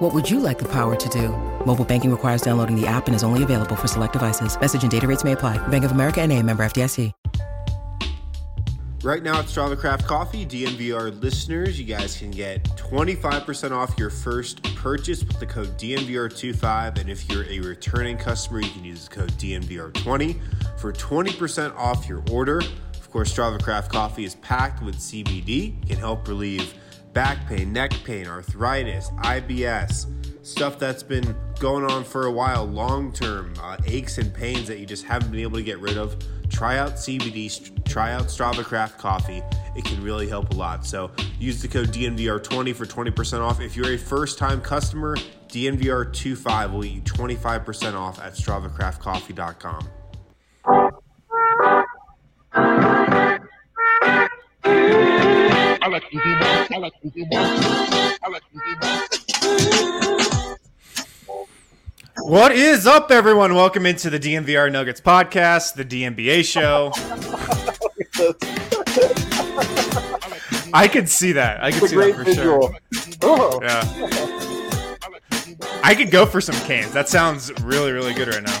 What would you like the power to do? Mobile banking requires downloading the app and is only available for select devices. Message and data rates may apply. Bank of America and a member FDIC. Right now at Strava Craft Coffee, DNVR listeners, you guys can get 25% off your first purchase with the code DNVR25. And if you're a returning customer, you can use the code DNVR20 for 20% off your order. Of course, Strava Craft Coffee is packed with CBD, can help relieve back pain, neck pain, arthritis, IBS, stuff that's been going on for a while, long term, uh, aches and pains that you just haven't been able to get rid of. Try out CBD, try out Strava Craft Coffee. It can really help a lot. So use the code DNVR20 for 20% off. If you're a first time customer, DNVR25 will get you 25% off at StravaCraftCoffee.com. I like I like I like What is up, everyone? Welcome into the DNVR Nuggets podcast, the DMBA show. I could see that. I could see that for visual. sure. Oh, Yeah. I could go for some canes. That sounds really, really good right now.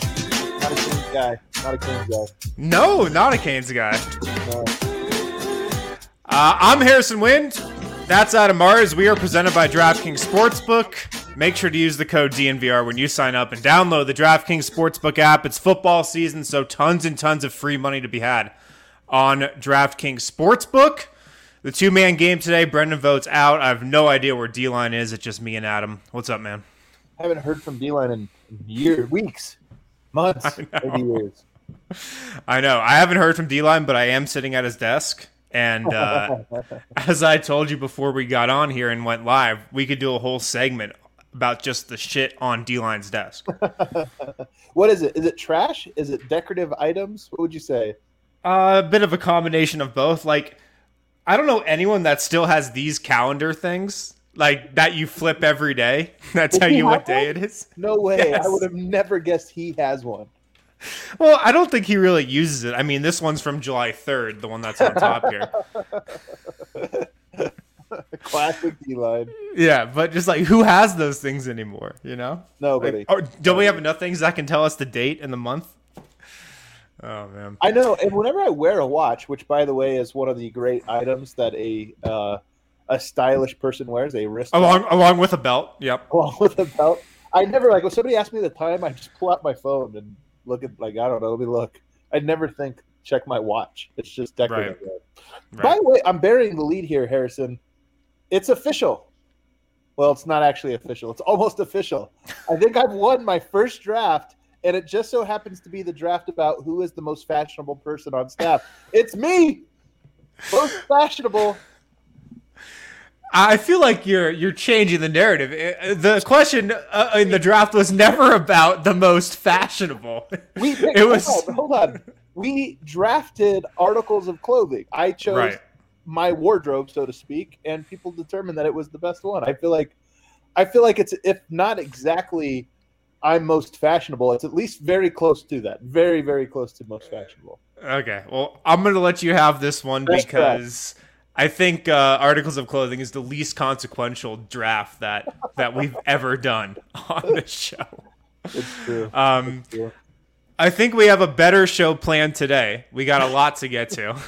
not a Kings guy. Not a Kings guy. No, not a Canes guy. No. Uh, I'm Harrison Wind. That's Adam Mares. We are presented by DraftKings Sportsbook. Make sure to use the code DNVR when you sign up and download the DraftKings Sportsbook app. It's football season, so tons and tons of free money to be had on DraftKings Sportsbook. The two man game today, Brendan Vogt's out. I have no idea where D line is. It's just me and Adam. What's up, man? I haven't heard from D-line in years, weeks, months, maybe years. I know. I haven't heard from D line, but I am sitting at his desk. And uh, as I told you before we got on here and went live, we could do a whole segment about just the shit on D line's desk. What is it? Is it trash? Is it decorative items? What would you say? Uh, a bit of a combination of both. Like, I don't know anyone that still has these calendar things, like that you flip every day. That tell you what day it is. No way. Yes. I would have never guessed he has one. Well, I don't think he really uses it. I mean, this one's from July 3rd, the one that's on top here. Classic D-line. Yeah, but just like, who has those things anymore, you know? Nobody. Like, or don't we have enough things that can tell us the date and the month? Oh man. I know, and whenever I wear a watch, which by the way is one of the great items that a uh, a stylish person wears, a wrist Along along with a belt. Yep. along with a belt. I never like when somebody asks me the time, I just pull out my phone and look at like I don't know, let me look. I'd never think check my watch. It's just decorative. By Right. the way, I'm burying the lead here, Harrison. It's official. Well, it's not actually official. It's almost official. I think I've won my first draft, and it just so happens to be the draft about who is the most fashionable person on staff. It's me, most fashionable. I feel like you're you're changing the narrative. Uh, The question uh, in the draft was never about the most fashionable. We picked, It was- hold, on, hold on. We drafted articles of clothing. I chose Right. my wardrobe, so to speak, and people determined that it was the best one. I feel like, I feel like it's if not exactly, I'm most fashionable. It's at least very close to that. Very, very close to most fashionable. Okay, well, I'm gonna let you have this one That's because I think uh, articles of clothing is the least consequential draft that that we've ever done on this show. It's true. Um, It's true. I think we have a better show planned today. We got a lot to get to.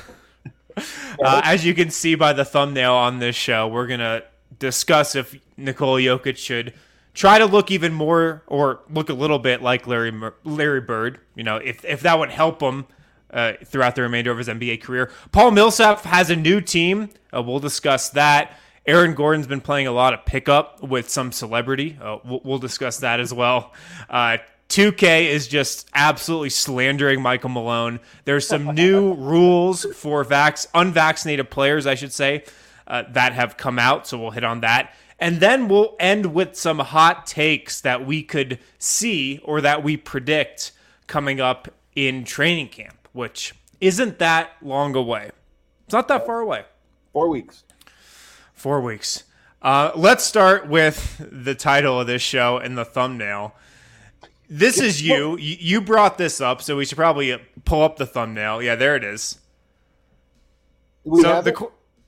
Uh, as you can see by the thumbnail on this show, we're gonna discuss if Nikola Jokic should try to look even more or look a little bit like Larry Larry Bird. You know, if if that would help him uh, throughout the remainder of his NBA career. Paul Millsap has a new team. Uh, we'll discuss that. Aaron Gordon's been playing a lot of pickup with some celebrity. Uh, we'll, we'll discuss that as well. Uh, 2K is just absolutely slandering Michael Malone. There's some new rules for vax unvaccinated players, I should say, uh, that have come out. So we'll hit on that. And then we'll end with some hot takes that we could see or that we predict coming up in training camp, which isn't that long away. It's not that far away. Four weeks. Four weeks. Uh, let's start with the title of this show and the thumbnail. This is you. You brought this up, so we should probably pull up the thumbnail. Yeah, there it is. We so the it?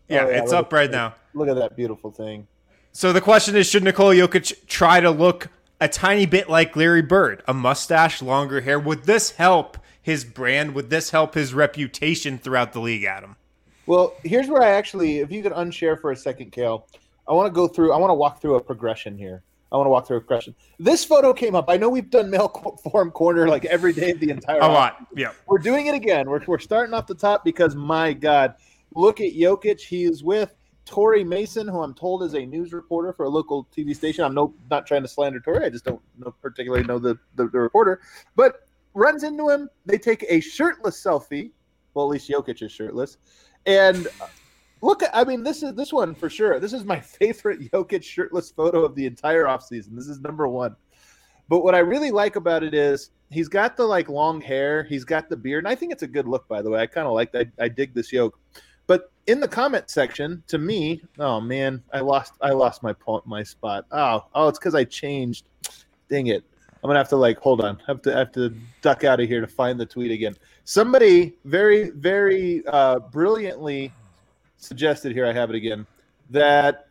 yeah, Oh, yeah, it's up at- right now. Look at that beautiful thing. So the question is, should Nikola Jokic try to look a tiny bit like Larry Bird? A mustache, longer hair. Would this help his brand? Would this help his reputation throughout the league, Adam? Well, here's where I actually, if you could unshare for a second, Kale, I want to go through, I want to walk through a progression here. I want to walk through a progression. This photo came up. I know we've done mail form corner like every day of the entire A lot. Yeah. We're doing it again. We're, we're starting off the top because my God, look at Jokic. He is with Tori Mason, who I'm told is a news reporter for a local TV station. I'm no not trying to slander Tori. I just don't know, particularly know the, the, the reporter. But runs into him. They take a shirtless selfie. Well, at least Jokic is shirtless. And look, I mean, this is this one for sure. This is my favorite Jokic shirtless photo of the entire offseason. This is number one. But what I really like about it is he's got the like long hair, he's got the beard, and I think it's a good look. By the way, I kind of like that. I dig this yoke. But in the comment section, to me, oh man, I lost I lost my my spot. Oh oh, it's because I changed. Dang it! I'm gonna have to like hold on. have to have to duck out of here to find the tweet again. Somebody very very uh, brilliantly suggested here. I have it again that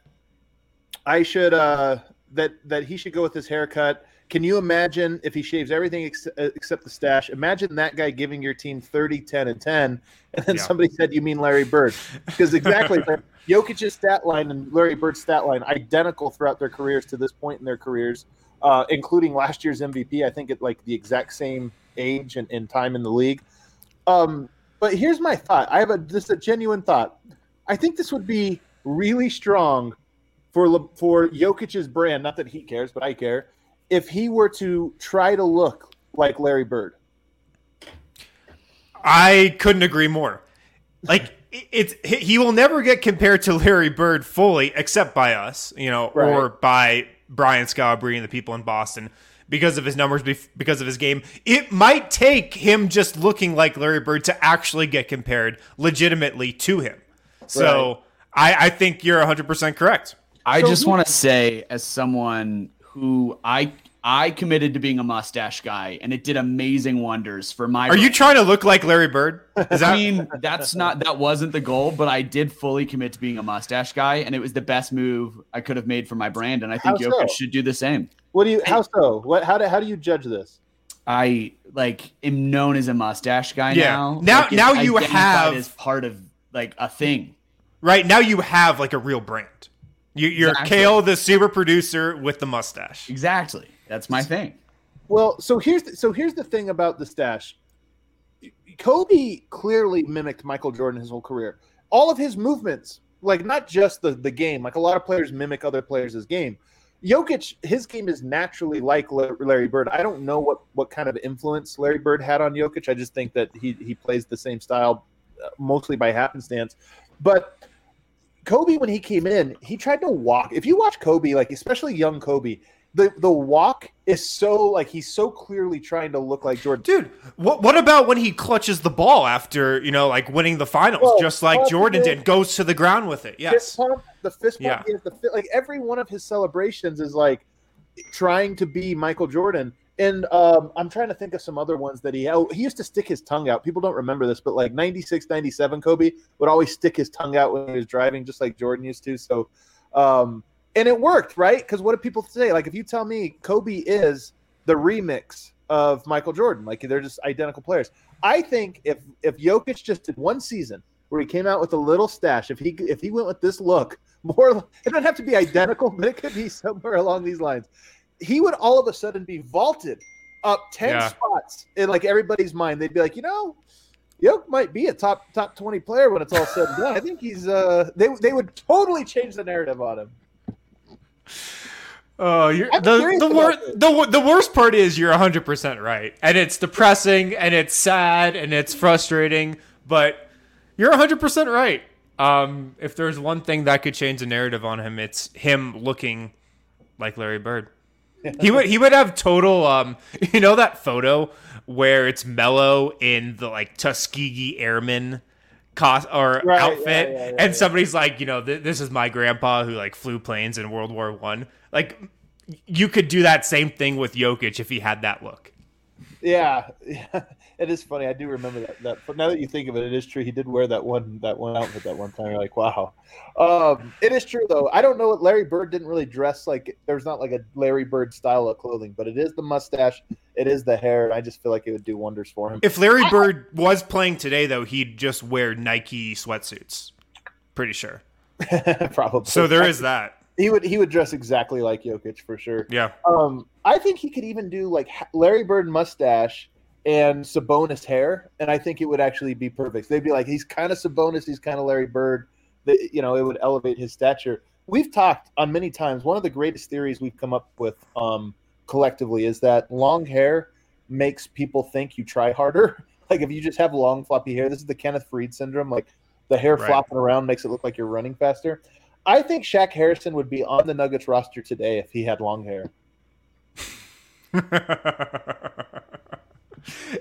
I should uh, that that he should go with his haircut. Can you imagine if he shaves everything ex- uh, except the stash? Imagine that guy giving your team 30, 10, and 10. And then Yeah. somebody said, You mean Larry Bird? Because exactly, Jokic's stat line and Larry Bird's stat line identical throughout their careers to this point in their careers, uh, including last year's MVP. I think at like the exact same age and, and time in the league. Um, but here's my thought. I have a just a genuine thought. I think this would be really strong for for Jokic's brand. Not that he cares, but I care. If he were to try to look like Larry Bird, I couldn't agree more. Like it's he he will never get compared to Larry Bird fully, except by us, you know, Right. or by Brian Scalabrine and the people in Boston because of his numbers, because of his game. It might take him just looking like Larry Bird to actually get compared legitimately to him. So I, I think you're 100 percent correct. I So just want to say, as someone who I I committed to being a mustache guy, and it did amazing wonders for my. Are you trying to look like Larry Bird? Is that I mean, that's not that wasn't the goal, but I did fully commit to being a mustache guy, and it was the best move I could have made for my brand, and I think How Jokic so? should do the same. what do you? How so? What? How do? How do you judge this? I like am known as a mustache guy Yeah. now. Now- Like, now you have- as part of like a thing. right now? You have like a real brand. You, you're Exactly. Kale, the super producer with the mustache. Exactly, that's my thing. Well, so here's the, so here's the thing about the stash. Kobe clearly mimicked Michael Jordan his whole career. All of his movements, like not just the the game, like a lot of players mimic other players' game. Jokic, his game is naturally like Larry Bird. I don't know what what kind of influence Larry Bird had on Jokic. I just think that he he plays the same style, uh, mostly by happenstance. But Kobe, when he came in, he tried to walk. If you watch Kobe, like especially young Kobe, the the walk is so like he's so clearly trying to look like Jordan. Dude, what what about when he clutches the ball after, you know, like winning the finals, Well, just like Jordan did, goes to the ground with it. Yes, Fist pump, the fist pump, Yeah. the fi- like every one of his celebrations is like trying to be Michael Jordan. And um, I'm trying to think of some other ones that he oh, he used to stick his tongue out. People don't remember this, but like 96, 97, Kobe would always stick his tongue out when he was driving, just like Jordan used to. So, um, and it worked, right? Because what do people say? Like, if you tell me Kobe is the remix of Michael Jordan, like they're just identical players. I think if if Jokic just did one season where he came out with a little stash, if he if he went with this look, more it doesn't have to be identical, but it could be somewhere along these lines. He would all of a sudden be vaulted up ten Yeah. spots in like everybody's mind. They'd be like, you know, Yoke might be a top top twenty player when it's all said and done. I think he's uh they they would totally change the narrative on him. Oh, you're the the, wor- the the worst part is you're 100% right. And it's depressing and it's sad and it's frustrating, but you're 100% right. Um if there's one thing that could change the narrative on him, it's him looking like Larry Bird. He would he would have total um you know that photo where it's Melo in the like Tuskegee Airman cost or Right, outfit yeah, yeah, and yeah. somebody's like you know th- this is my grandpa who like flew planes in World War One. Like you could do that same thing with Jokic if he had that look. Yeah, yeah, it is funny. I do remember that. That, but now that you think of it, it is true. He did wear that one that one outfit that one time. You're like, wow. Um, it is true though. I don't know what Larry Bird didn't really dress like. There's not like a Larry Bird style of clothing, but it is the mustache. It is the hair. And I just feel like it would do wonders for him. if Larry Bird was playing today though he'd just wear Nike sweatsuits pretty sure Probably. so there is that He would he would dress exactly like Jokic for sure. yeah Um, I think he could even do like Larry Bird mustache and Sabonis hair, and I think it would actually be perfect. They'd be like, he's kind of Sabonis, he's kind of Larry Bird. The, you know, it would elevate his stature. We've talked on many times. One of the greatest theories we've come up with um, collectively is that long hair makes people think you try harder. like if you just have long floppy hair, this is the Kenneth Faried syndrome. Like the hair Right. flopping around makes it look like you're running faster. I think Shaq Harrison would be on the Nuggets roster today if he had long hair.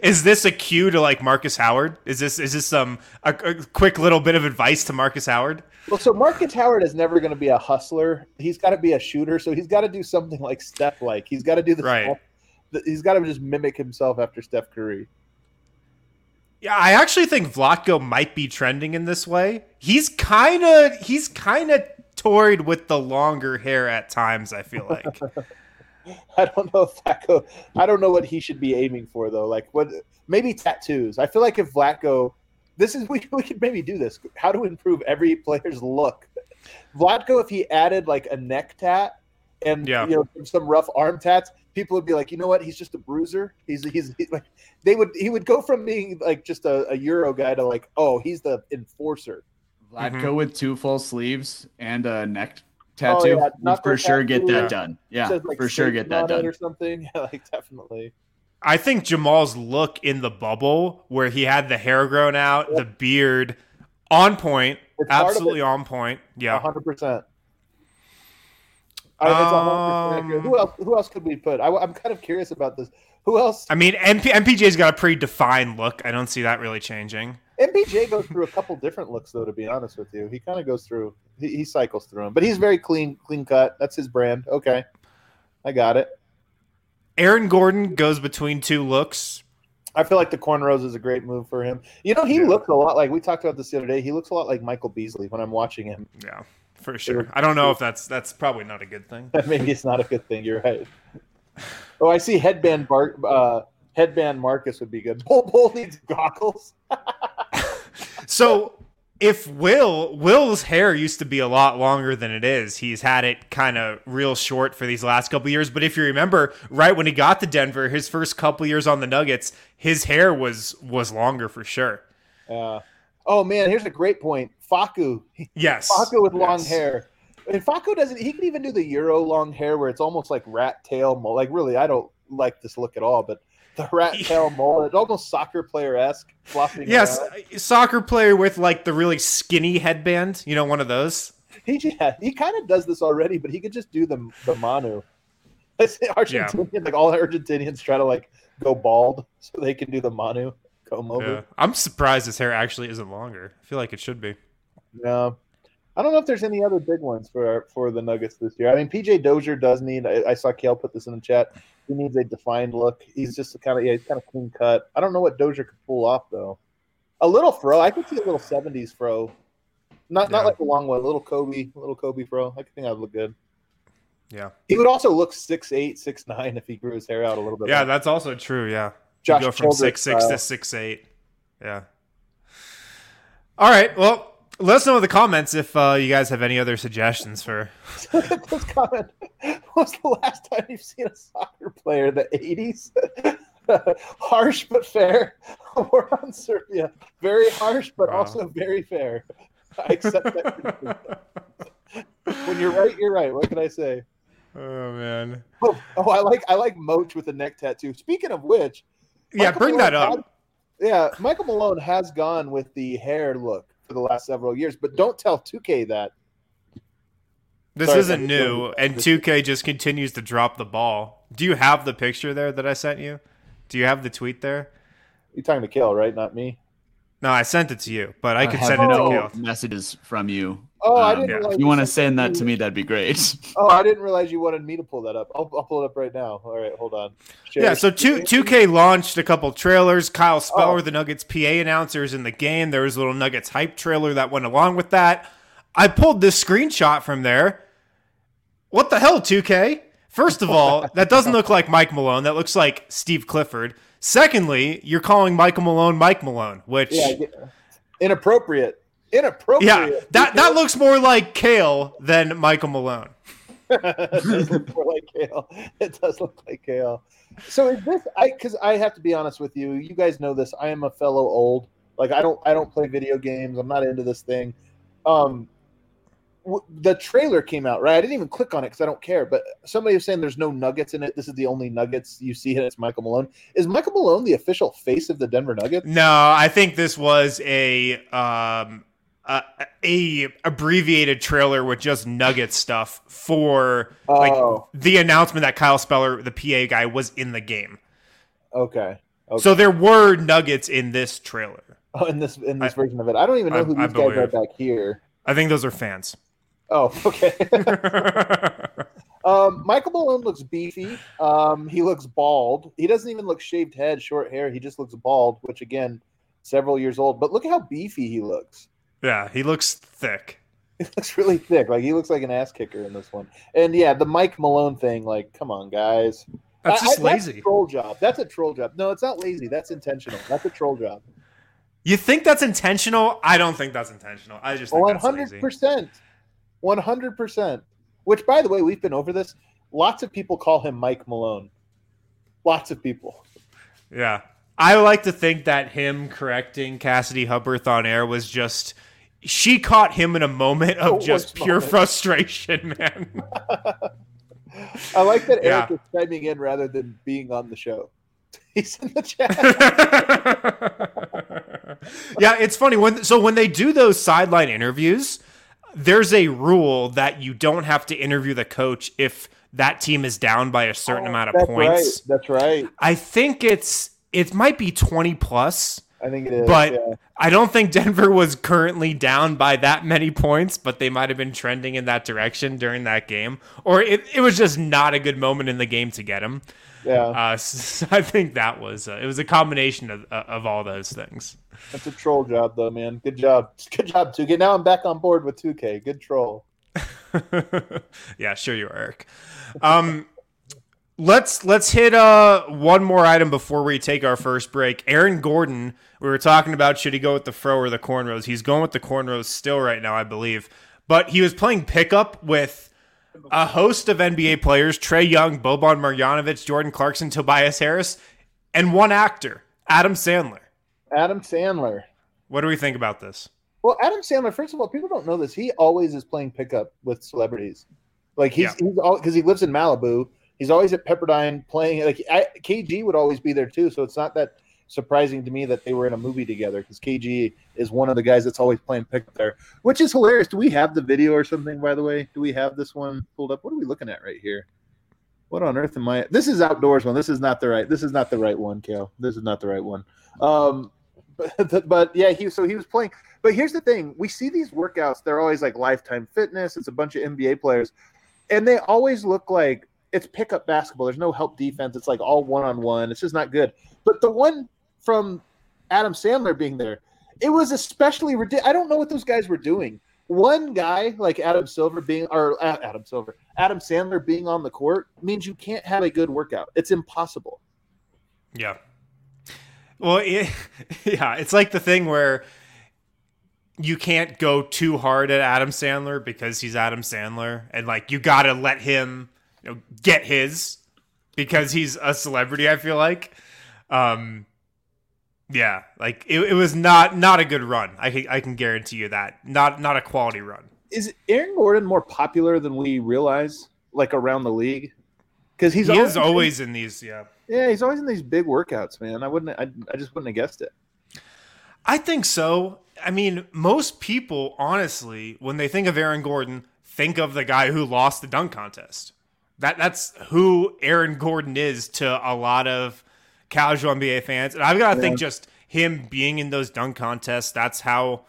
is this a cue to like Marcus Howard? Is this is this some a, a quick little bit of advice to Marcus Howard? Well, so Marcus Howard is never going to be a hustler. He's got to be a shooter. So he's got to do something like Steph like. He's got to do the Right. that- He's got to just mimic himself after Steph Curry. Yeah, I actually think Vlatko might be trending in this way. He's kind of he's kind of toyed with the longer hair at times. I feel like I don't know if Vlatko. I don't know what he should be aiming for though. Like what? Maybe tattoos. I feel like if Vlatko, this is we we could maybe do this. How to improve every player's look. Vlatko, if he added like a neck tat and Yeah. you know some rough arm tats, people would be like, you know what? He's just a bruiser. He's he's, he's like they would he would go from being like just a, a Euro guy to like oh he's the enforcer. Vlatko Mhm. with two full sleeves and a neck Oh, tattoo yeah, would knuckle for sure get tattoo. that done. Yeah, Says, like, for sure get that done. or something. Yeah, like definitely. I think Jamal's look in the bubble where he had the hair grown out, the beard on point, It's absolutely on point. Yeah. hundred percent. It's a Um. Who else? Who else could we put? I, am kind of curious about this. Who else? I mean, MP, MPJ's got a pretty defined look. I don't see that really changing. MPJ goes through a couple different looks, though. To be honest with you, he kind of goes through. He, he cycles through them, but he's very clean, clean cut. That's his brand. Okay, I got it. Aaron Gordon goes between two looks. I feel like the cornrows is a great move for him. You know, he Yeah. looks a lot like we talked about this the other day. He looks a lot like Michael Beasley when I'm watching him. Yeah, for sure. I don't know if that's that's probably not a good thing. Maybe it's not a good thing. You're right. Oh, I see. Headband Bar- uh, headband Marcus would be good. Bol Bol needs goggles. So if Will Will's hair used to be a lot longer than it is, he's had it kind of real short for these last couple years. But if you remember, right when he got to Denver, his first couple years on the Nuggets, his hair was was longer for sure. Uh, oh man, here's a great point. Facu, Yes, Facu with long Yes. hair. And Facu doesn't. He can even do the Euro long hair where it's almost like rat tail. Like really, I don't like this look at all. But the rat tail mullet, almost soccer player esque, flopping. Yes, around. Uh, soccer player with like the really skinny headband. You know, one of those. he yeah, he kind of does this already, but he could just do the the Manu. Argentinian, like all Argentinians try to like go bald so they can do the Manu comb over. Yeah. I'm surprised his hair actually isn't longer. I feel like it should be. No, I don't know if there's any other big ones for for the Nuggets this year. I mean, PJ Dozier does need. I, I saw Kale put this in the chat. He needs a defined look. He's just kind of yeah, he's kind of clean cut. I don't know what Dozier could pull off though. A little fro. I could see a little '70s fro. Not not like a long one. A little Kobe, a little Kobe fro. I think that would look good. Yeah. He would also look six eight, six nine if he grew his hair out a little bit. Yeah, that's also true. Yeah. You Josh go from six six style. to six eight. Yeah. All right. Well, let us know in the comments if uh, you guys have any other suggestions for. this comment. Was the last time you've seen a soccer player? The 80s? harsh but fair. We're on Serbia. Very harsh, but Wow. also very fair. I accept that. when you're right, you're right. What can I say? Oh man. Oh, oh, I like I like Moach with a neck tattoo. Speaking of which, Yeah, Michael bring that up. has- yeah, Michael Malone has gone with the hair look for the last several years, but don't tell 2K that. This Sorry, isn't new, sorry. and 2K just continues to drop the ball. Do you have the picture there that I sent you? Do you have the tweet there? You're talking to Kill, right? Not me. No, I sent it to you, but I could send it to no Kale. messages from you. Oh, I Um, didn't yeah. If you want to send that to me, that'd be great. Oh, I didn't realize you wanted me to pull that up. I'll, I'll pull it up right now. All right, hold on. Share Yeah, so two two K launched a couple trailers. Kyle Speller, Oh. the Nuggets PA announcer, is in the game. There was a little Nuggets hype trailer that went along with that. I pulled this screenshot from there. What the hell, 2K? First of all, that doesn't look like Mike Malone. That looks like Steve Clifford. Secondly, you're calling Michael Malone Mike Malone, which Yeah, I inappropriate. Inappropriate. yeah, that that looks more like Kale than Michael Malone. it does look more like Kale. It does look like Kale. So is this? I because I have to be honest with you. You guys know this. I am a fellow old. Like I don't. I don't play video games. I'm not into this thing. Um, w- the trailer came out right. I didn't even click on it because I don't care. But somebody was saying there's no Nuggets in it. This is the only Nuggets you see, and it's Michael Malone. Is Michael Malone the official face of the Denver Nuggets? No, I think this was a um a, a abbreviated trailer with just nugget stuff for like Oh. the announcement that Kyle Speller, the PA guy, was in the game. Okay. Okay. So there were nuggets in this trailer. Oh, in this in this I- version of it, I don't even know I- who I these guys are back here. I think those are fans. Oh, okay. Um, Michael Malone looks beefy. Um, he looks bald. He doesn't even look shaved head, short hair. He just looks bald, which again, several years old. But look how beefy he looks. Yeah, he looks thick. He looks really thick. Like he looks like an ass kicker in this one. And yeah, the Mike Malone thing. Like, come on, guys. That's I- just I- That's a lazy. troll job. That's a troll job. No, it's not lazy. That's intentional. That's a troll job. You think that's intentional? I don't think that's intentional. I just think One that's hundred lazy. percent. One hundred percent. Which, by the way, we've been over this. Lots of people call him Mike Malone. Lots of people. Yeah. I like to think that him correcting Cassidy Hubbarth on air was just she caught him in a moment of Oh, just pure moment? frustration, man. I like that Yeah. Eric is chiming in rather than being on the show. He's in the chat. yeah, it's funny when so when they do those sideline interviews, there's a rule that you don't have to interview the coach if that team is down by a certain oh, amount of That's points. right. That's right. I think it's it might be 20 plus. I think it is. But yeah. I don't think Denver was currently down by that many points, but they might have been trending in that direction during that game. Or it, it was just not a good moment in the game to get him. yeah, Uh, so I think that was uh, it was a combination of, uh, of all those things. that's a troll job, though, man. Good job. Good job, 2K. Now I'm back on board with 2K. Good troll. yeah, sure you are, Eric. Um, let's let's hit uh one more item before we take our first break. Aaron Gordon, we were talking about should he go with the fro or the cornrows? He's going with the cornrows still right now, I believe. But he was playing pickup with a host of NBA players: Trae Young, Boban Marjanovic, Jordan Clarkson, Tobias Harris, and one actor, Adam Sandler. Adam Sandler. What do we think about this? Well, Adam Sandler. First of all, people don't know this. He always is playing pickup with celebrities. Like he's he's all because he lives in Malibu. He's always at Pepperdine playing. Like I, KG would always be there too. So it's not that surprising to me that they were in a movie together because KG is one of the guys that's always playing pickup there, which is hilarious. Do we have the video or something? By the way, do we have this one pulled up? What are we looking at right here? What on earth am I? This is outdoors one. This is not the right. This is not the right one, Kale. This is not the right one. Um, but, but yeah, he so he was playing. But here's the thing: we see these workouts. They're always like Lifetime Fitness. It's a bunch of NBA players, and they always look like it's pickup basketball. There's no help defense. It's like all one on one. It's just not good. But the one from Adam Sandler being there, it was especially ridiculous. I don't know what those guys were doing. One guy like Adam Silver being or uh, Adam Silver, Adam Sandler being on the court means you can't have a good workout. It's impossible. Yeah. Well, it, yeah, it's like the thing where you can't go too hard at Adam Sandler because he's Adam Sandler, and like you got to let him, you know, get his because he's a celebrity. I feel like, um, yeah, like it, it was not not a good run. I can I can guarantee you that not not a quality run. Is Aaron Gordon more popular than we realize, like around the league? Because he's he always, is always in these. Yeah, yeah, he's always in these big workouts, man. I wouldn't, I, I just wouldn't have guessed it. I think so. I mean, most people, honestly, when they think of Aaron Gordon, think of the guy who lost the dunk contest. That that's who Aaron Gordon is to a lot of casual NBA fans. And I've got to think just him being in those dunk contests, that's how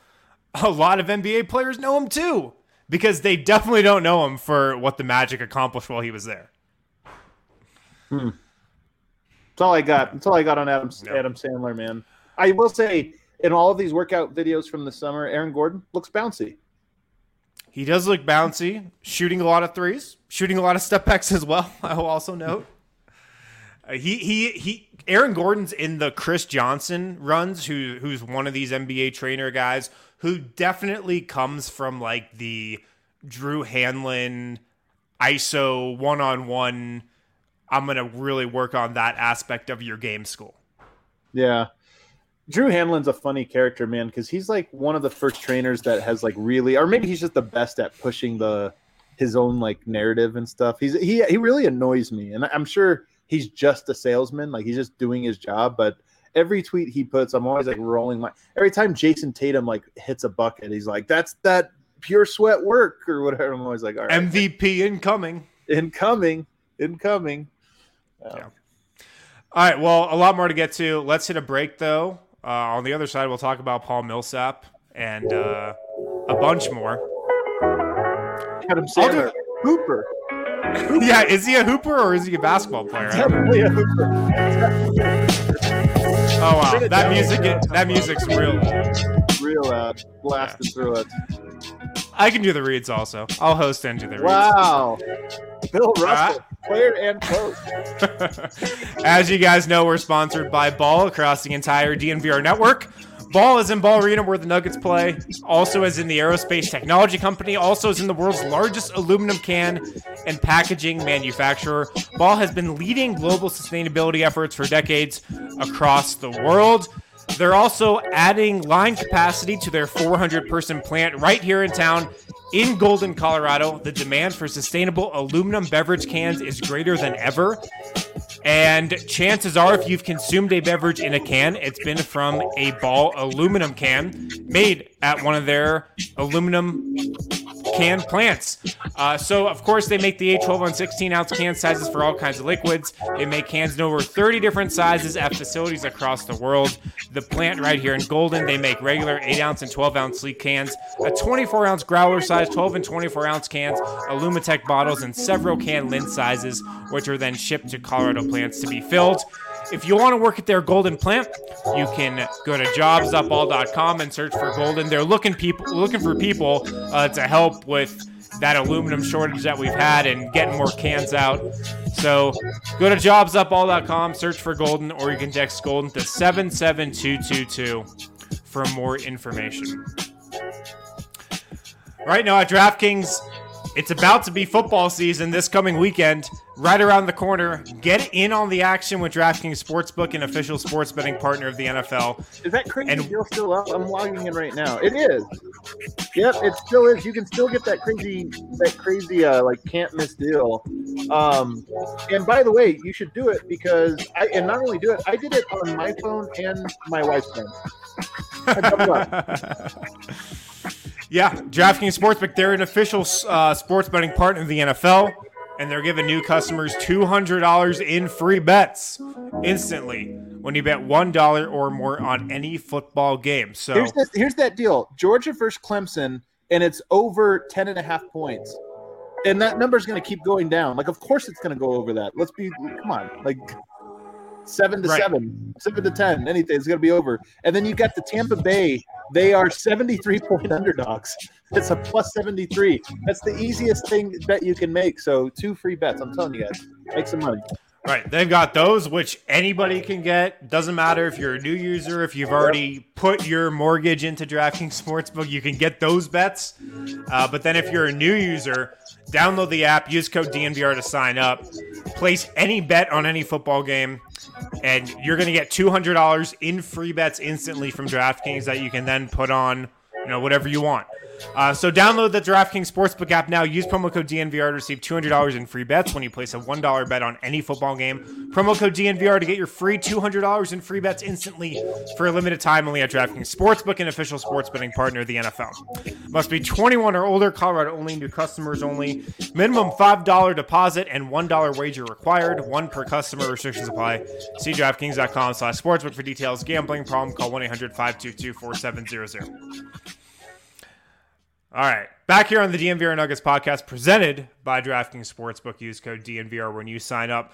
a lot of NBA players know him too. Because they definitely don't know him for what the Magic accomplished while he was there. Hmm. That's all I got. That's all I got on Adam No. Adam Sandler, man. I will say, in all of these workout videos from the summer, Aaron Gordon looks bouncy. He does look bouncy, shooting a lot of threes, shooting a lot of step backs as well. I will also note. Uh, he he he. Aaron Gordon's in the Chris Johnson runs, who who's one of these NBA trainer guys who definitely comes from like the Drew Hanlon ISO one on one. I'm gonna really work on that aspect of your game school. Yeah. Drew Hanlon's a funny character, man, because he's like one of the first trainers that has like really, or maybe he's just the best at pushing the his own like narrative and stuff. He's he he really annoys me, and I'm sure he's just a salesman, like he's just doing his job. But every tweet he puts, I'm always like rolling my. Every time Jayson Tatum like hits a bucket, he's like, "That's that pure sweat work" or whatever. I'm always like, "All right, MVP incoming. incoming, incoming." Yeah. All right. Well, a lot more to get to. Let's hit a break, though. Uh, on the other side, we'll talk about Paul Millsap and uh, a bunch more. Adam Sandler, Hooper, yeah, is he a hooper or is he a basketball player? I don't know. definitely a Hooper. Oh wow, that music, that music's real. real uh, blasting through it. I can do the reads also. I'll host and do the reads. Wow, Bill Russell, right. Player and coach. As you guys know, we're sponsored by Ball across the entire DNVR network. Ball is in Ball Arena where the Nuggets play, also is in the Aerospace Technology Company, also is in the world's largest aluminum can and packaging manufacturer. Ball has been leading global sustainability efforts for decades across the world. They're also adding line capacity to their 400 person plant right here in town in Golden, Colorado. The demand for sustainable aluminum beverage cans is greater than ever. And chances are, if you've consumed a beverage in a can, it's been from a ball aluminum can made at one of their aluminum can plants. Uh, so, of course, they make the 8, 12, and 16 ounce can sizes for all kinds of liquids. They make cans in over 30 different sizes at facilities across the world. The plant right here in Golden, they make regular 8 ounce and 12 ounce sleek cans, a 24 ounce growler size, 12 and 24 ounce cans, Alumi-Tek bottles, and several can lint sizes, which are then shipped to Colorado plants to be filled. If you want to work at their Golden plant, you can go to jobsupall.com and search for Golden. They're looking people looking for people uh, to help with that aluminum shortage that we've had and getting more cans out. So go to jobsupall.com, search for Golden, or you can text Golden to 77222 for more information. Right now at DraftKings, it's about to be football season this coming weekend, right around the corner. Get in on the action with DraftKings Sportsbook, an official sports betting partner of the NFL. Is that crazy And- deal still up? I'm logging in right now. It is. Yep, it still is. You can still get that crazy, that crazy, uh, like can't miss deal. Um, and by the way, you should do it because I, and not only do it, I did it on my phone and my wife's phone. I doubled up. Yeah, DraftKings Sportsbook, they're an official uh, sports betting partner of the NFL, and they're giving new customers $200 in free bets instantly when you bet $1 or more on any football game. So, Here's this, here's that deal: Georgia versus Clemson, and it's over 10 and a half points. And that number is going to keep going down. Like, of course, it's going to go over that. Let's be, come on, like seven to Right. seven, seven to 10, anything, it's going to be over. And then you got the Tampa Bay. They are 73 point underdogs. It's a plus 73. That's the easiest thing bet you can make. So, two free bets. I'm telling you guys, make some money. right, they've got those, which anybody can get. Doesn't matter if you're a new user, if you've already put your mortgage into DraftKings Sportsbook, you can get those bets. Uh, but then if you're a new user, download the app, use code DNVR to sign up, place any bet on any football game, and you're going to get $200 in free bets instantly from DraftKings that you can then put on, you know, whatever you want. Uh, so download the DraftKings Sportsbook app now. Use promo code DNVR to receive $200 in free bets when you place a $1 bet on any football game. Promo code DNVR to get your free $200 in free bets instantly for a limited time only at DraftKings Sportsbook, an official sports betting partner of the NFL. Must be 21 or older, Colorado only, new customers only. Minimum $5 deposit and $1 wager required. One per customer. Restrictions apply. See DraftKings.com slash sportsbook for details. Gambling problem, call 1-800-522-4700. All right. Back here on the DNVR Nuggets podcast presented by DraftKings Sportsbook. Use code DNVR when you sign up.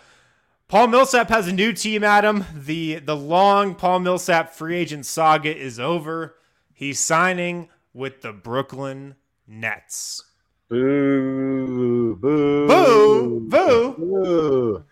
Paul Millsap has a new team, Adam. The the long Paul Millsap free agent saga is over. He's signing with the Brooklyn Nets. Boo, boo, Boo, boo. boo.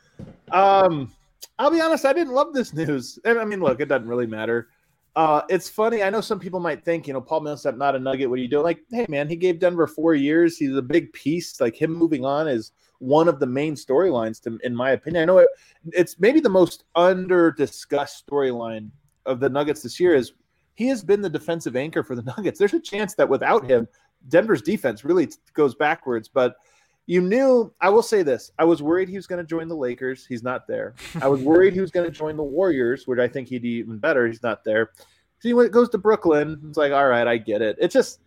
Um, I'll be honest, I didn't love this news. And I mean, look, it doesn't really matter. Uh, it's funny. I know some people might think, you know, Paul Millsap not a Nugget. What are you doing? Like, hey, man, he gave Denver four years. He's a big piece. Like him moving on is one of the main storylines, to, in my opinion. I know it, it's maybe the most under discussed storyline of the Nuggets this year. Is he has been the defensive anchor for the Nuggets. There's a chance that without him, Denver's defense really goes backwards. But you knew, I will say this I was worried he was going to join the Lakers. He's not there. I was worried he was going to join the Warriors, which I think he'd be even better. He's not there. See, when it goes to Brooklyn, it's like, all right, I get it. It's just,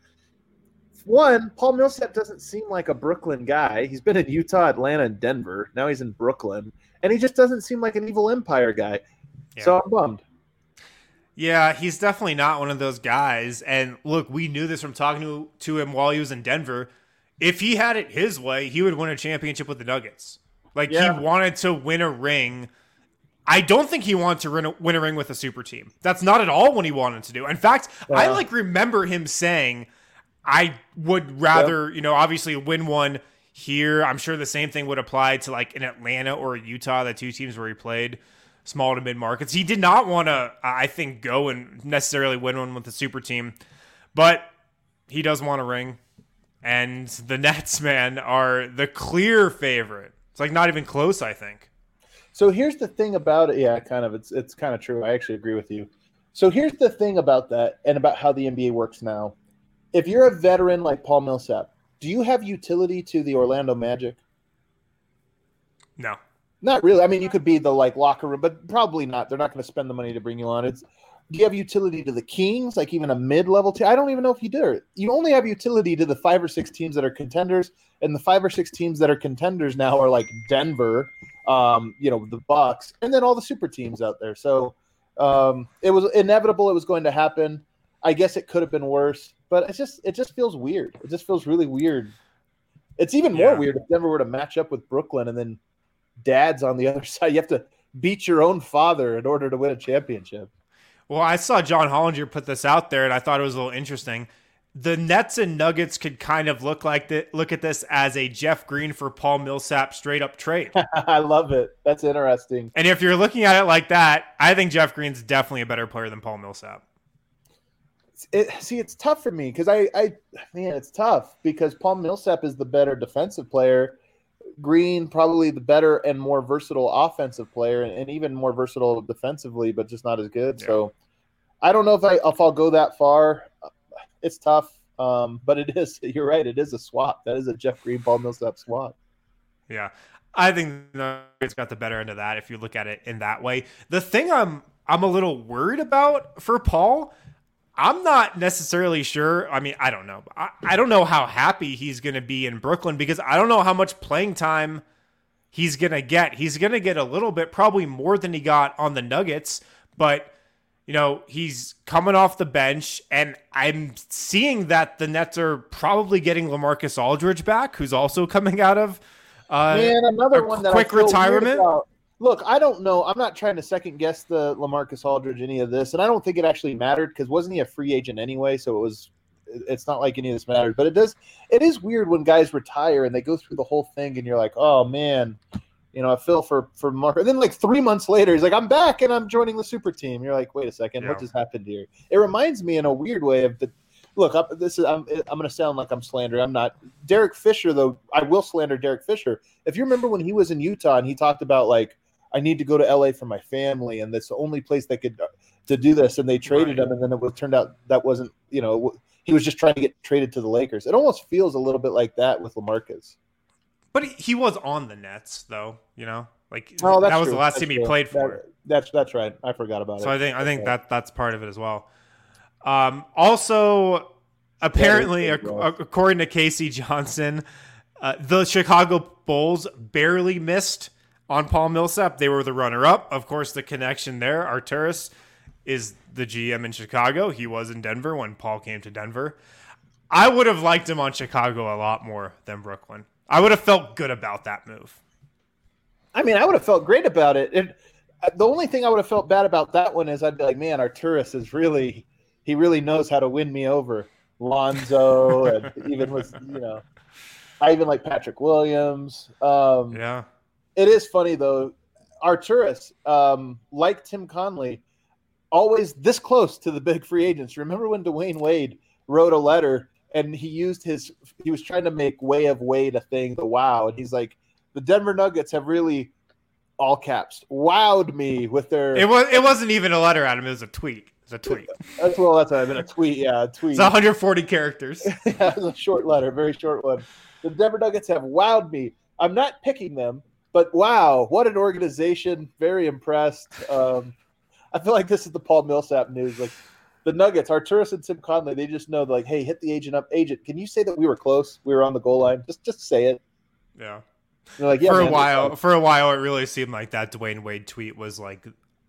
one, Paul Millsap doesn't seem like a Brooklyn guy. He's been in Utah, Atlanta, and Denver. Now he's in Brooklyn. And he just doesn't seem like an evil empire guy. Yeah. So I'm bummed. Yeah, he's definitely not one of those guys. And look, we knew this from talking to, to him while he was in Denver. If he had it his way, he would win a championship with the Nuggets. Like Yeah. he wanted to win a ring. I don't think he wanted to win a, win a ring with a super team. That's not at all what he wanted to do. In fact, I like remember him saying, "I would rather, you know, obviously win one here." I'm sure the same thing would apply to like in Atlanta or Utah, the two teams where he played small to mid markets. He did not want to, I think, go and necessarily win one with a super team, but he does want a ring. And the Nets, man, are the clear favorite. It's like not even close, I think. So here's the thing about it. Yeah, kind of. It's it's kind of true. I actually agree with you. So here's the thing about that and about how the NBA works now. If you're a veteran like Paul Millsap, do you have utility to the Orlando Magic? No. Not really. I mean, you could be the like locker room, but probably not. They're not going to spend the money to bring you on. It's do you have utility to the Kings, like even a mid-level team? I don't even know if you do. You only have utility to the five or six teams that are contenders, and the five or six teams that are contenders now are like Denver, um, you know, the Bucks, and then all the super teams out there. So um, it was inevitable. It was going to happen. I guess it could have been worse, but it's just it just feels weird. It just feels really weird. It's even more Yeah. weird if Denver were to match up with Brooklyn and then dad's on the other side. You have to beat your own father in order to win a championship. Well, I saw John Hollinger put this out there, and I thought it was a little interesting. The Nets and Nuggets could kind of look like the, look at this as a Jeff Green for Paul Millsap straight up trade. I love it. That's interesting. and if you're looking at it like that, I think Jeff Green's definitely a better player than Paul Millsap. It, see, it's tough for me because I, I, man, it's tough because Paul Millsap is the better defensive player. Green probably the better and more versatile offensive player, and, and even more versatile defensively, but just not as good. Yeah. So, I don't know if I if I'll go that far. It's tough, um, but it is. You're right. It is a swap. That is a Jeff Green, Paul Millsap swap. Yeah. I think the Nuggets got the better end of that if you look at it in that way. The thing I'm I'm a little worried about for Paul, I'm not necessarily sure. I mean, I don't know. I, I don't know how happy he's going to be in Brooklyn because I don't know how much playing time he's going to get. He's going to get a little bit, probably more than he got on the Nuggets, but you know, he's coming off the bench, and I'm seeing that the Nets are probably getting LaMarcus Aldridge back, who's also coming out of uh, Man, another a one quick retirement? Look, I don't know. I'm not trying to second guess the LaMarcus Aldridge any of this, and I don't think it actually mattered because wasn't he a free agent anyway? So it was. It's not like any of this mattered, but it does. It is weird when guys retire and they go through the whole thing, and you're like, oh man, you know, I feel for for Mark. And then like three months later, he's like, I'm back and I'm joining the super team. You're like, wait a second, what just happened here? It reminds me in a weird way of the. Look, I'm, this is I'm, I'm going to sound like I'm slandering. I'm not. Derek Fisher, though, I will slander Derek Fisher. If you remember when he was in Utah and he talked about like, I need to go to LA for my family, and that's the only place that could to do this, and they traded Right. him, and then it was turned out that wasn't, you know, he was just trying to get traded to the Lakers. It almost feels a little bit like that with LaMarcus. But he, was on the Nets, though. You know, like Oh, that was true. the last That's team he true. played That- for. that's that's right. I forgot about it. So I think I think Okay. that that's part of it as well. Um, also, apparently, yeah. according to K.C. Johnson, uh, the Chicago Bulls barely missed on Paul Millsap. They were the runner-up. Of course, the connection there, Arturas is the GM in Chicago. He was in Denver when Paul came to Denver. I would have liked him on Chicago a lot more than Brooklyn. I would have felt good about that move. I mean, I would have felt great about it. And uh, the only thing I would have felt bad about that one is I'd be like, man, Arturas is really, he really knows how to win me over. Lonzo, and even with, you know, I even like Patrick Williams. Um, Yeah. It is funny, though. Arturas, um, like Tim Connelly, always this close to the big free agents. Remember when Dwyane Wade wrote a letter and he used his, he was trying to make way of Wade a thing, the wow. And he's like, the Denver Nuggets have really, all caps, wowed me with their. It was it wasn't even a letter, Adam. It was a tweet. It's a tweet. That's well, that's what I meant. A tweet, yeah, a tweet. It's 140 characters. yeah, it was a short letter, very short one. The Denver Nuggets have wowed me. I'm not picking them, but wow, what an organization! Very impressed. Um, I feel like this is the Paul Millsap news. Like the Nuggets, Arturas and Tim Connelly, they just know like, hey, hit the agent up. Agent, can you say that we were close? We were on the goal line. Just, just say it. Yeah. They're like, yeah, for a man, while, for a while, it really seemed like that Dwyane Wade tweet was like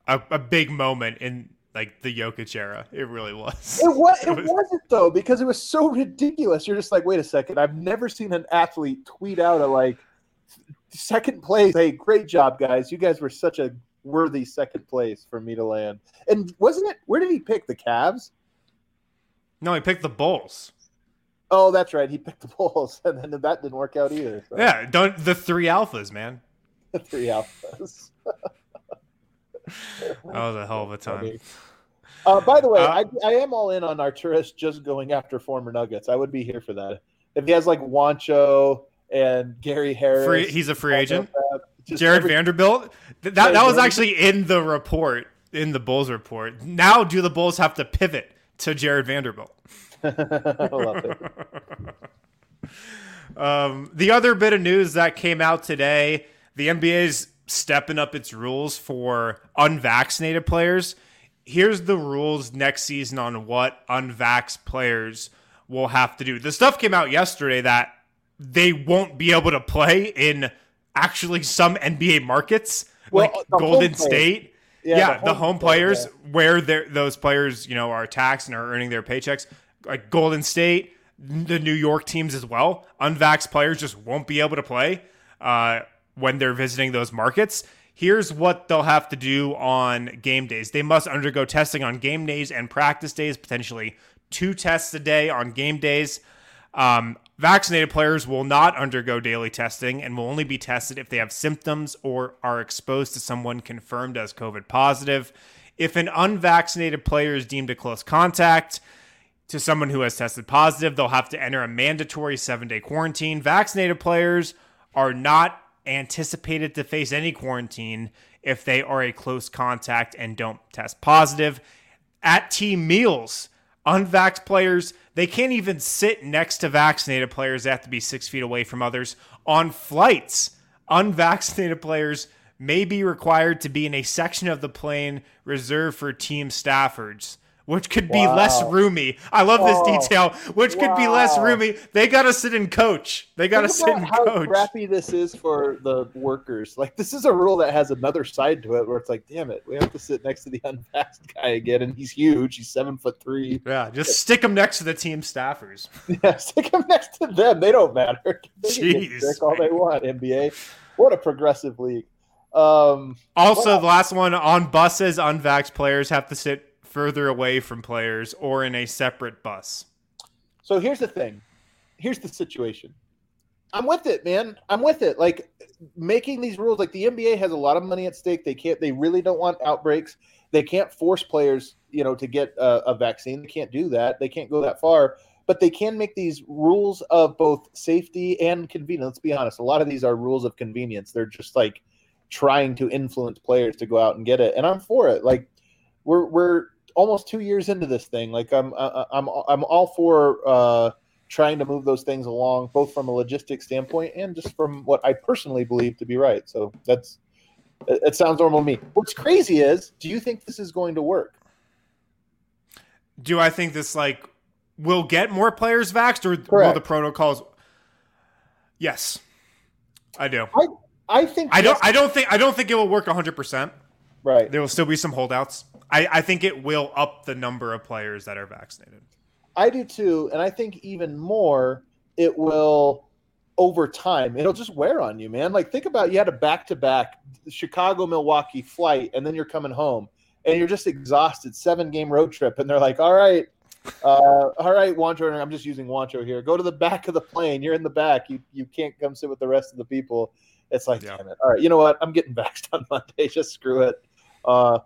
a, a big moment in like the Jokic era. It really was. It was. It It was- wasn't though because it was so ridiculous. You're just like, wait a second. I've never seen an athlete tweet out a like second place. Hey, great job, guys. You guys were such a worthy second place for me to land. And wasn't it? Where did he pick the Cavs? No, he picked the Bulls. Oh, that's right. He picked the Bulls, and then that didn't work out either. So, Yeah, don't the three alphas, man. the three alphas. That was a hell of a time. Uh, by the way, Uh, I, I am all in on Arturas just going after former Nuggets. I would be here for that. If he has like Juancho and Gary Harris, Free, he's a free agent. just Jared every- Vanderbilt. Th- That that was actually in the report in the Bulls report. Now, do the Bulls have to pivot to Jared Vanderbilt? I love it. Um, the other bit of news that came out today, the NBA's stepping up its rules for unvaccinated players. Here's the rules next season on what unvax players will have to do. The stuff came out yesterday that they won't be able to play in actually some NBA markets, Well, like Golden. State. Yeah, Yeah, the the home home, players, players where those players, you know, are taxed and are earning their paychecks, like Golden State, the New York teams as well. Unvaxxed players just won't be able to play uh, when they're visiting those markets. Here's what they'll have to do on game days. They must undergo testing on game days and practice days, potentially two tests a day on game days. Um, vaccinated players will not undergo daily testing and will only be tested if they have symptoms or are exposed to someone confirmed as COVID positive. If an unvaccinated player is deemed a close contact to someone who has tested positive, they'll have to enter a mandatory seven day quarantine. Vaccinated players are not anticipated to face any quarantine if they are a close contact and don't test positive. At team meals, unvaxxed players, they can't even sit next to vaccinated players. They have to be six feet away from others. On flights, unvaccinated players may be required to be in a section of the plane reserved for team staffers, which could be less roomy. I love this Oh, detail, which could be less roomy. They got to sit and coach. They got to Think sit about and how coach. crappy this is for the workers. Like this is a rule that has another side to it, where it's like, damn it, we have to sit next to the unvaxxed guy again, and he's huge. He's seven foot three. Yeah, just stick him next to the team staffers. Yeah, stick him next to them. They don't matter. They Jeez, sick all they want. NBA, what a progressive league. Um, Also, the last one on buses, unvaxxed players have to sit further away from players or in a separate bus. So here's the thing. Here's the situation. I'm with it, man. I'm with it. Like making these rules, like the NBA has a lot of money at stake. They can't. They really don't want outbreaks. They can't force players, you know, to get a, a vaccine. They can't do that. They can't go that far. But they can make these rules of both safety and convenience. Let's be honest. A lot of these are rules of convenience. They're just like trying to influence players to go out and get it. And I'm for it. Like we're we're almost two years into this thing. Like I'm I- I'm I'm all for uh, trying to move those things along, both from a logistics standpoint and just from what I personally believe to be right. So that's it, sounds normal to me. What's crazy is, do you think this is going to work? Do I think this like will get more players vaxxed or will the protocols? Yes, I do. I think I don't. I don't think. I don't think it will work 100. percent right. There will still be some holdouts. I, I think it will up the number of players that are vaccinated. I do too, and I think even more it will over time. It'll just wear on you, man. Like think about you had a back to back Chicago Milwaukee flight, and then you're coming home, and you're just exhausted. Seven game road trip, and they're like, "All right, uh, all right, Juancho." I'm just using Juancho here. Go to the back of the plane. You're in the back. You you can't come sit with the rest of the people. It's like, Yeah. damn it. All right, you know what? I'm getting vaxxed on Monday. Just screw it. Uh,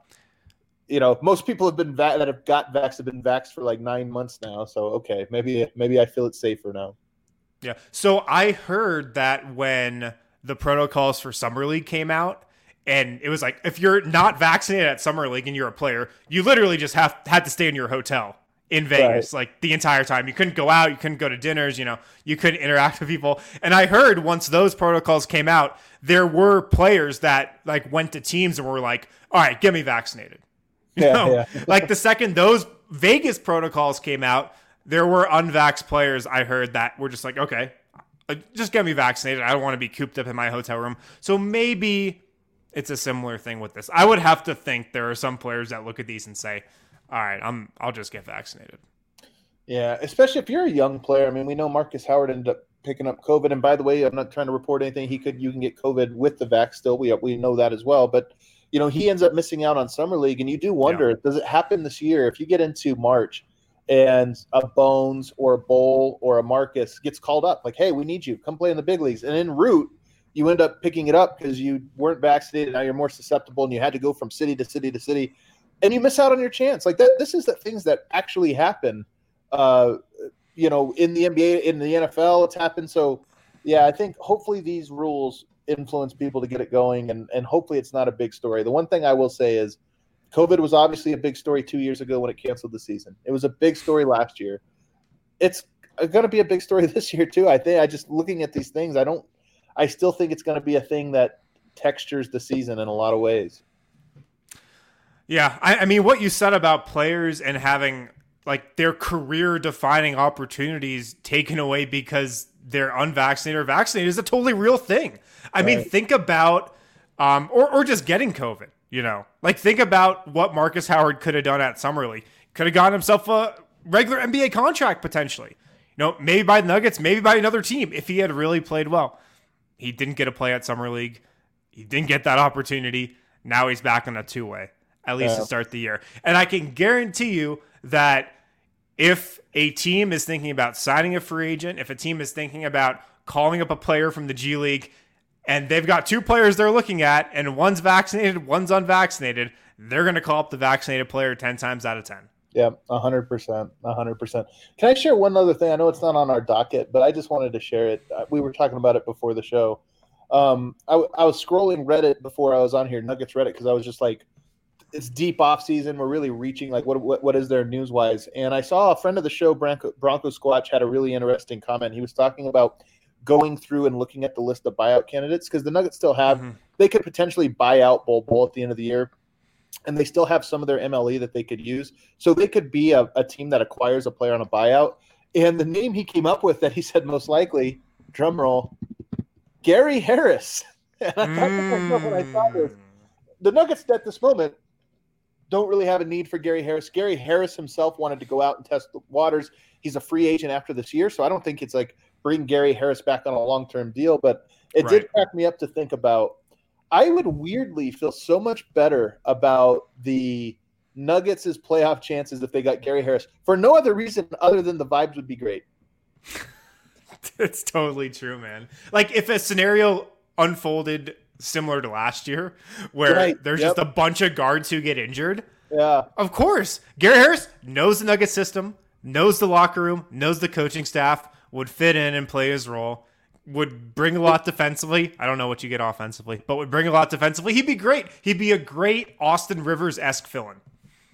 you know, most people have been va- that have got vaxxed have been vaxxed for like nine months now. So okay, maybe maybe I feel it safer now. Yeah. So I heard that when the protocols for Summer League came out, and it was like if you're not vaccinated at Summer League and you're a player, you literally just have had to stay in your hotel in Vegas like the entire time. You couldn't go out, you couldn't go to dinners, you know, you couldn't interact with people. And I heard once those protocols came out, there were players that like went to teams and were like, "All right, get me vaccinated." You Yeah, know? yeah. like the second those Vegas protocols came out, there were unvax players I heard that were just like, okay, uh, just get me vaccinated. I don't want to be cooped up in my hotel room. So maybe it's a similar thing with this. I would have to think there are some players that look at these and say, all right, I'm I'll just get vaccinated. Yeah, especially if you're a young player. I mean, we know Marcus Howard ended up picking up COVID, and by the way, I'm not trying to report anything. He could you can get COVID with the vax still. We we know that as well, but you know he ends up missing out on summer league, and you do wonder does it happen this year if you get into March and a Bones or a Bol or a Marcus gets called up, like, hey, we need you, come play in the big leagues, and en route you end up picking it up because you weren't vaccinated. Now you're more susceptible, and you had to go from city to city to city, and you miss out on your chance. Like that, this is the things that actually happen. Uh, you know, in the NBA, in the NFL, it's happened. So, yeah, I think hopefully these rules influence people to get it going, and and hopefully it's not a big story. The one thing I will say is, COVID was obviously a big story two years ago when it canceled the season. It was a big story last year. It's going to be a big story this year too. I think I just looking at these things, I don't. I still think it's going to be a thing that textures the season in a lot of ways. Yeah, I, I mean, what you said about players and having like their career defining opportunities taken away because they're unvaccinated or vaccinated is a totally real thing. I mean, think about, um, or, or just getting COVID, you know, like think about what Marcus Howard could have done at Summer League. Could have gotten himself a regular NBA contract potentially. You know, maybe by the Nuggets, maybe by another team if he had really played well. He didn't get a play at Summer League. He didn't get that opportunity. Now he's back on a two way, at least Yeah. to start the year. And I can guarantee you that if a team is thinking about signing a free agent, if a team is thinking about calling up a player from the G League, and they've got two players they're looking at, and one's vaccinated, one's unvaccinated, they're going to call up the vaccinated player 10 times out of 10. Yeah, a hundred percent, a hundred percent. Can I share one other thing? I know it's not on our docket, but I just wanted to share it. Uh, We were talking about it before the show. Um, I, I was scrolling Reddit before I was on here, Nuggets Reddit, because I was just like, it's deep off season. We're really reaching like what what, what is there news wise? And I saw a friend of the show, Bronco, Bronco Squatch, had a really interesting comment. He was talking about going through and looking at the list of buyout candidates because the Nuggets still have Mhm. they could potentially buy out Bol Bol at the end of the year, and they still have some of their MLE that they could use. So they could be a, a team that acquires a player on a buyout. And the name he came up with that he said most likely, drum roll, Gary Harris. And I thought to myself when I saw this, Mm. the Nuggets at this moment don't really have a need for Gary Harris. Gary Harris himself wanted to go out and test the waters. He's a free agent after this year, so I don't think it's like bring Gary Harris back on a long term deal. But it did crack me up to think about. I would weirdly feel so much better about the Nuggets' playoff chances if they got Gary Harris for no other reason other than the vibes would be great. It's totally true, man. Like if a scenario unfolded similar to last year, where Right, there's yep. just a bunch of guards who get injured, Yeah, of course, Gary Harris knows the Nugget system, knows the locker room, knows the coaching staff, would fit in and play his role, would bring a lot defensively. I don't know what you get offensively, but would bring a lot defensively. He'd be great. He'd be a great Austin Rivers esque villain.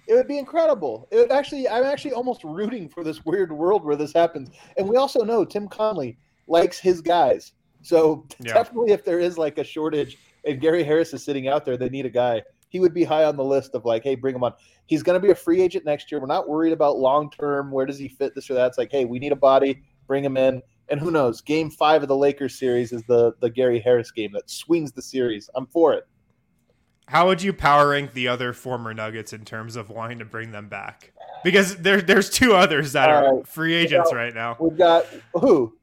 It would be incredible. It would actually. I'm actually almost rooting for this weird world where this happens. And we also know Tim Connelly likes his guys. So Yeah. definitely, if there is like a shortage and Gary Harris is sitting out there, they need a guy. He would be high on the list of like, hey, bring him on. He's going to be a free agent next year. We're not worried about long term. Where does he fit? This or that. It's like, hey, we need a body. Bring him in. And who knows? Game five of the Lakers series is the the Gary Harris game that swings the series. I'm for it. How would you power rank the other former Nuggets in terms of wanting to bring them back? Because there, there's two others that are Alright. free agents right now: We've got who?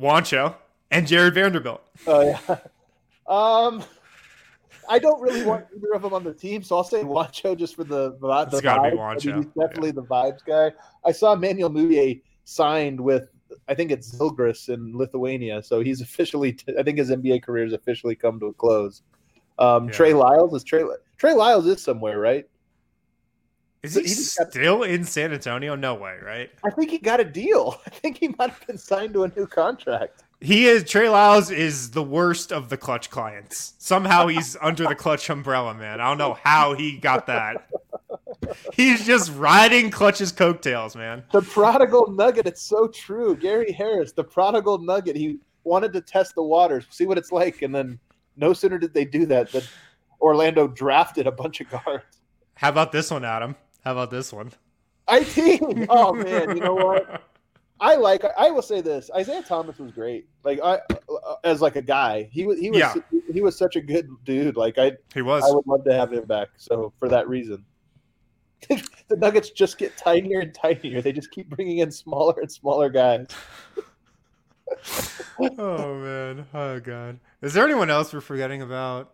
Juancho and Jared Vanderbilt. Oh yeah. Um, I don't really want either of them on the team, so I'll say Juancho just for the the, gotta be vibes. I mean, he's definitely the vibes guy. I saw Manuel Mudiay signed with I think it's Zalgiris in Lithuania, so he's officially. I think his NBA career has officially come to a close. Um, Yeah. Trey Lyles is Trey. Trey Lyles is somewhere, right? Is He he just got- still in San Antonio? No way, right? I think he got a deal. I think he might have been signed to a new contract. He is Trey Lyles is the worst of the Klutch clients. Somehow he's under the Klutch umbrella, man. I don't know how he got that. He's just riding Klutch's coattails, man. The prodigal nugget. It's so true. Gary Harris, the prodigal nugget. He wanted to test the waters, see what it's like, and then no sooner did they do that than Orlando drafted a bunch of guards. How about this one, Adam? How about this one? IT. Oh man, you know what? I like. I will say this: Isaiah Thomas was great. Like I, uh, as like a guy, he was. He was. Yeah. He was such a good dude. Like I, He was. I would love to have him back. So for that reason, the Nuggets just get tinier and tinier. They just keep bringing in smaller and smaller guys. oh man. Oh god. Is there anyone else we're forgetting about?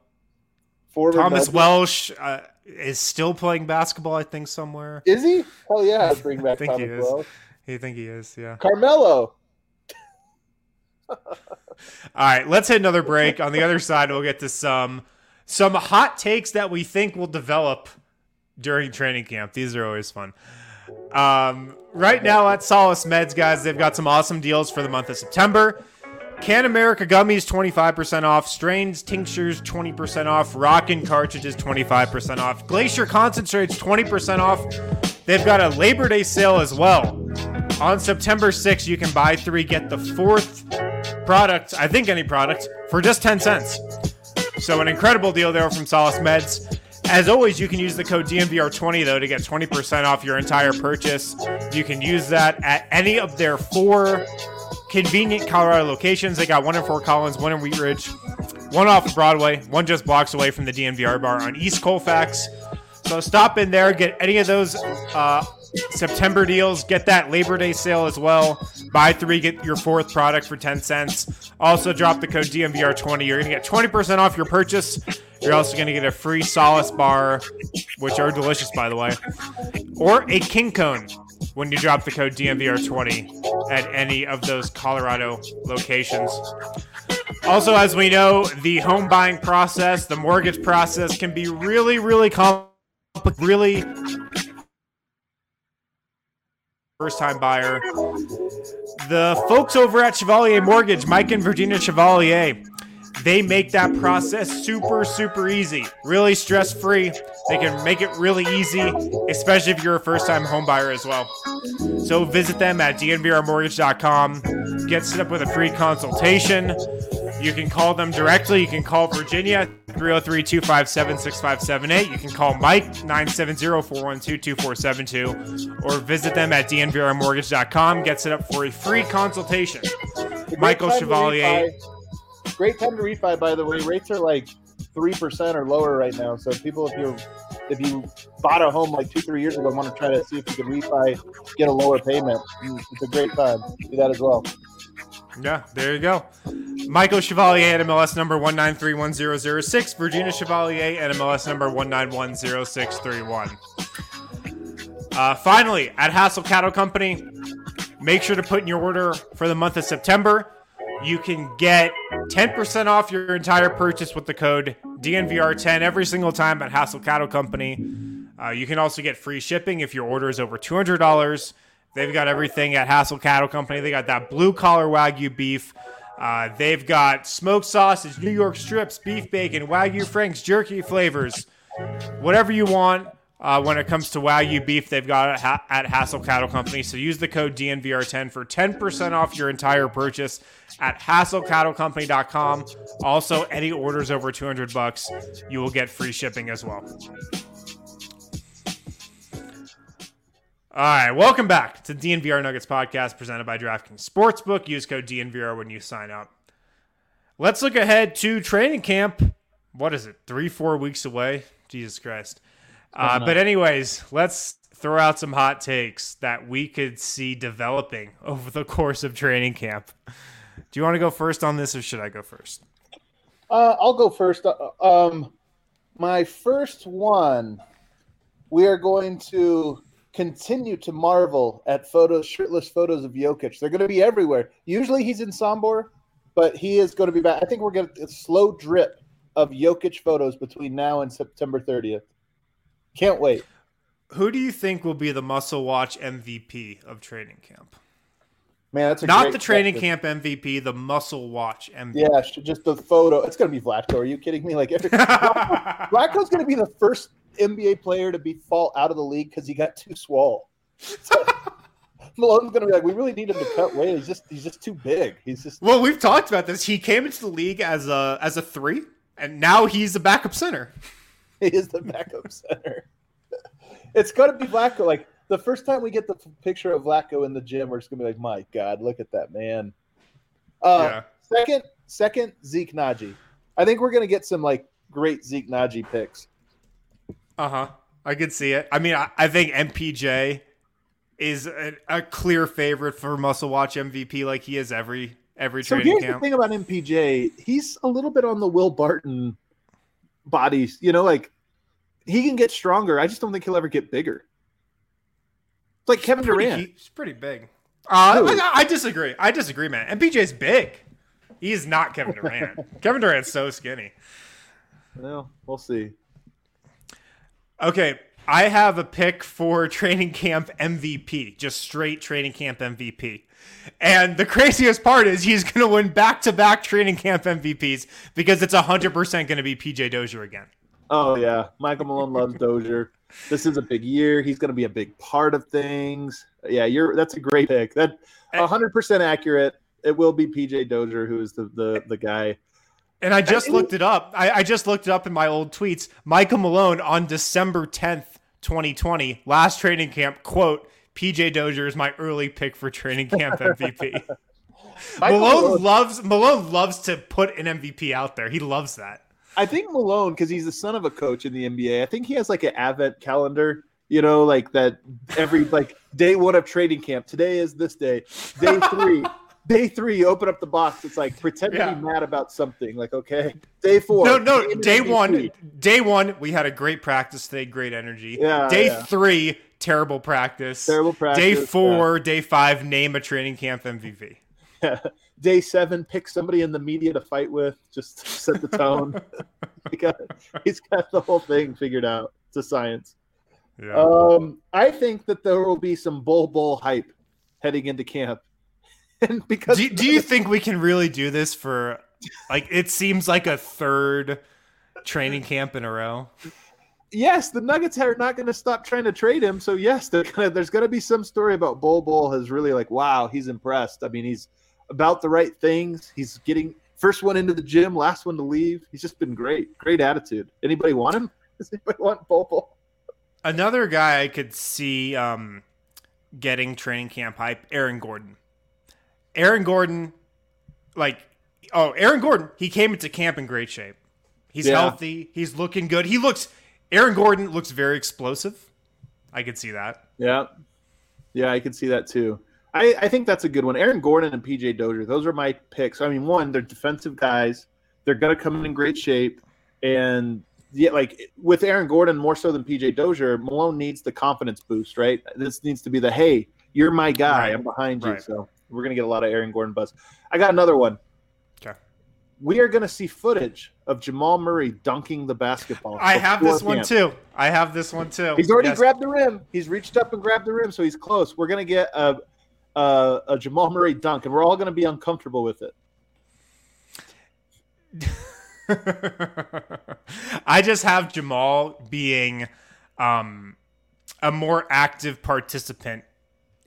Thomas Nuggets- Welsh uh, is still playing basketball, I think, somewhere. Is he? Hell yeah, I'd bring I back think he is. Wells. I think he is, yeah. Carmelo. All right, let's hit another break. On the other side, we'll get to some some hot takes that we think will develop during training camp. These are always fun. Um, right now at Solace Meds, guys, they've got some awesome deals for the month of September. Can America gummies 25% off, strains tinctures 20% off, rockin' cartridges 25% off, glacier concentrates 20% off. They've got a Labor Day sale as well. On September 6th, you can buy three, get the fourth product, I think any product, for just 10 cents. So an incredible deal there from Solace Meds. As always, you can use the code DNVR20 though to get 20% off your entire purchase. You can use that at any of their four convenient Colorado locations. They got one in Fort Collins, one in Wheat Ridge, one off of Broadway, one just blocks away from the DNVR bar on East Colfax. So stop in there, get any of those uh, September deals, get that Labor Day sale as well. Buy three, get your fourth product for 10 cents. Also, drop the code DNVR20. You're going to get 20% off your purchase. You're also going to get a free Solace bar, which are delicious, by the way, or a King Cone when you drop the code DNVR20 at any of those Colorado locations. Also, as we know, the home buying process, the mortgage process can be really, really complicated. Really first time buyer. The folks over at Chevalier Mortgage, Mike and Virginia Chevalier, they make that process super, super easy, really stress free. They can make it really easy, especially if you're a first time home buyer as well. So visit them at dnvrmortgage.com, get set up with a free consultation. You can call them directly. You can call Virginia 303 257 6578. You can call Mike 970 412 2472 or visit them at dnvrmortgage.com. Get set up for a free consultation. Michael Chevalier. Great time to refi, by the way. Rates are like three percent or lower right now. So people, if you if you bought a home like two three years ago, want to try to see if you can refi, get a lower payment. It's a great time. Do that as well. Yeah, there you go. Michael Chevalier at MLS number 1931006. Virginia Chevalier at MLS number 1910631. Uh, finally, at Hassel Cattle Company, make sure to put in your order for the month of September. You can get 10% off your entire purchase with the code DNVR10 every single time at Hassel Cattle Company. Uh, you can also get free shipping if your order is over $200. They've got everything at Hassel Cattle Company. They got that blue collar Wagyu beef. Uh, they've got smoked sausage, New York strips, beef bacon, Wagyu Franks, jerky flavors. Whatever you want, uh, when it comes to Wagyu beef they've got it ha- at Hassel Cattle Company. So use the code DNVR10 for 10% off your entire purchase at hasslecattlecompany.com. Also, any orders over 200 bucks, you will get free shipping as well. All right, welcome back to DNVR Nuggets podcast presented by DraftKings Sportsbook. Use code DNVR when you sign up. Let's look ahead to training camp. What is it? Three, four weeks away? Jesus Christ. Uh, but, anyways, let's throw out some hot takes that we could see developing over the course of training camp. Do you want to go first on this, or should I go first? Uh, I'll go first. Uh, Um, my first one, we are going to continue to marvel at photos, shirtless photos of Jokic. They're going to be everywhere. Usually he's in Sombor, but he is going to be back. I think we're going to a slow drip of Jokic photos between now and September 30th. Can't wait. Who do you think will be the Muscle Watch MVP of training camp? Man, that's a Not the training question. camp MVP, the Muscle Watch MVP. Yeah, just the photo. It's going to be Vlatko. Are you kidding me? Like every Vlatko's going to be the first NBA player to be fall out of the league because he got too swole. Malone's going to be like, we really need him to cut weight. He's just he's just too big. He's just Well, we've talked about this. He came into the league as a as a three, and now he's a backup center. he is the backup center. It's to be Vlatko. Like the first time we get the picture of Vlatko in the gym, we're just going to be like, my God, look at that man. Uh, Yeah. Second, second Zeke Nnaji. I think we're going to get some like great Zeke Nnaji picks. Uh huh. I could see it. I mean, I, I think MPJ is a, a clear favorite for Muscle Watch MVP, like he is every every So training here's camp. the thing about MPJ. He's a little bit on the Will Barton bodies. You know, like he can get stronger. I just don't think he'll ever get bigger. It's like Kevin Pretty- Durant. He's pretty big. Uh, I, I disagree. I disagree, man. MPJ's big. He is not Kevin Durant. Kevin Durant's so skinny. Well, we'll see. Okay, I have a pick for training camp MVP, just straight training camp MVP. And the craziest part is he's going to win back to back training camp MVPs because it's 100% going to be PJ Dozier again. Oh yeah, Michael Malone loves Dozier. This is a big year. He's going to be a big part of things. Yeah, you're. That's a great pick. That eh. 100 percent accurate. It will be PJ Dozier who is the the the guy. And I just I- looked it up. I, I just looked it up in my old tweets. Michael Malone on December 10th, 2020, last training camp, quote, PJ Dozier is my early pick for training camp MVP. Malone Malone- loves Malone loves to put an MVP out there. He loves that. I think Malone, because he's the son of a coach in the NBA, I think he has like an advent calendar, you know, like that every like day one of training camp. Today is this day. Day three. Day three, you open up the box. It's like pretend Yeah. to be mad about something. Like, okay. Day four. No, no. Day one, day one, we had a great practice today, great energy. Yeah, day yeah. three, terrible practice. Terrible practice. Day yeah. four, day five, name a training camp MVP. Day seven, pick somebody in the media to fight with. Just set the tone. he got, he's got the whole thing figured out. It's a science. Yeah. Um, I think that there will be some Bol Bol hype heading into camp, and because do, do you think we can really do this for like it seems like a third training camp in a row yes, the Nuggets are not going to stop trying to trade him. So yes, gonna, there's going to be some story about Bol Bol has really like, wow, he's impressed. I mean, he's about the right things. He's getting first one into the gym, last one to leave. He's just been great, great attitude. Anybody want him? Does anybody want Bol Bol? another guy i could see um getting training camp hype aaron gordon aaron gordon like oh aaron gordon he came into camp in great shape he's Yeah. healthy he's looking good he looks aaron gordon looks very explosive i could see that Yeah, yeah, I can see that too. I, I think that's a good one. Aaron Gordon and PJ Dozier, those are my picks. I mean, one, they're defensive guys. They're going to come in in great shape, and yeah, like with Aaron Gordon more so than PJ Dozier, Malone needs the confidence boost, right? This needs to be the hey, you're my guy, Right. I'm behind you. Right. So we're going to get a lot of Aaron Gordon buzz. I got another one. Okay. We are going to see footage of Jamal Murray dunking the basketball. i have this one too i have this one too He's already Yes. grabbed the rim. He's reached up and grabbed the rim, so he's close. We're gonna get a a, a Jamal Murray dunk, and we're all gonna be uncomfortable with it. I just have Jamal being um, a more active participant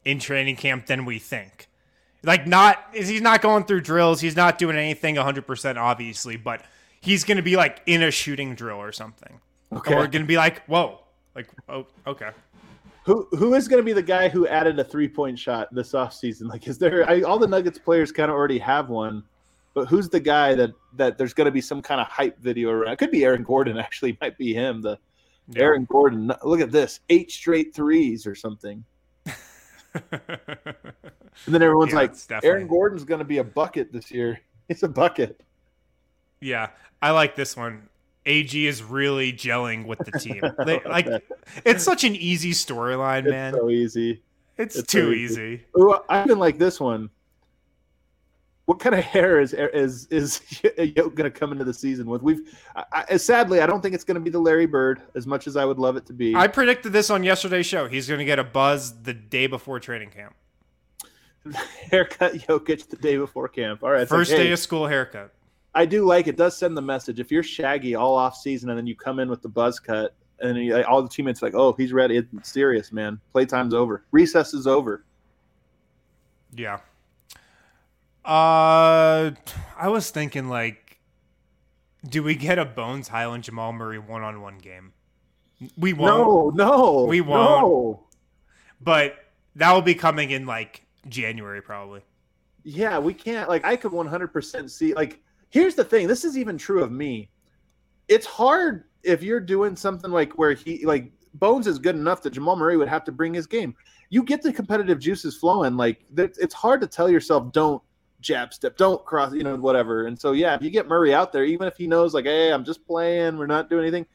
in training camp than we think. Like, not is he's not going through drills. He's not doing anything 100 percent obviously, but he's going to be like in a shooting drill or something. Okay. Or we're going to be like, whoa, like, oh, okay. Who who is going to be the guy who added a three point shot this offseason? Like, is there I, all the Nuggets players kind of already have one, but who's the guy that that there's going to be some kind of hype video around? It could be Aaron Gordon. Actually, might be him. The Yeah. Aaron Gordon. Look at this, eight straight threes or something. And then everyone's Yeah, like, definitely- Aaron Gordon's going to be a bucket this year. He's a bucket. Yeah, I like this one. AG is really gelling with the team. Like, it's such an easy storyline, It's man. so easy. it's, it's too so easy. easy. Ooh, I've been like this one. What kind of hair is is is Yoke going to come into the season with? We've I, sadly, I don't think it's going to be the Larry Bird as much as I would love it to be. I predicted this on yesterday's show. He's going to get a buzz the day before training camp. Haircut Jokic the day before camp. All right, First like, hey, day of school haircut. I do like it. Does send the message if you're shaggy all off season and then you come in with the buzz cut and you, all the teammates are like, oh, he's ready. It's serious, man. Playtime's over. Recess is over. Yeah. Uh, I was thinking like, do we get a Bones Hyland Jamal Murray one on one game? We won't. No, no, We won't. no. But that will be coming in like January probably. Yeah, we can't. Like, I could 100% see. Like, here's the thing. This is even true of me. It's hard if you're doing something like where he, like, Bones is good enough that Jamal Murray would have to bring his game. You get the competitive juices flowing. Like, it's hard to tell yourself, don't jab step, don't cross, you know, whatever. And so, yeah, if you get Murray out there, even if he knows, like, hey, I'm just playing, we're not doing anything,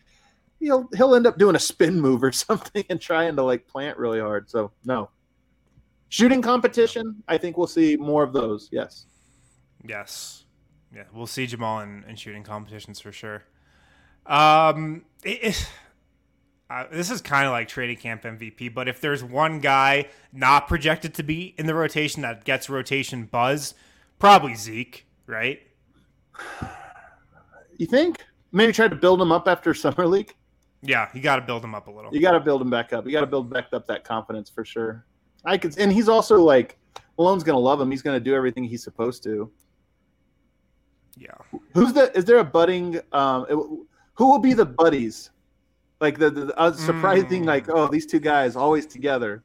he'll he'll end up doing a spin move or something and trying to like plant really hard. So, no. Shooting competition, I think we'll see more of those. Yes. Yes. Yeah, we'll see Jamal in, in shooting competitions for sure. Um, it, it- uh, this is kind of like training camp MVP, but if there's one guy not projected to be in the rotation that gets rotation buzz, probably Zeke, right? You think? Maybe try to build him up after summer league. Yeah, you got to build him up a little. You got to build him back up. You got to build back up that confidence for sure. I could, and he's also like Malone's gonna love him. He's gonna do everything he's supposed to. Yeah. Who's the? Is there a budding? Um, it- who will be the buddies? Like the, the, the uh, surprising, Mm. like oh, these two guys always together.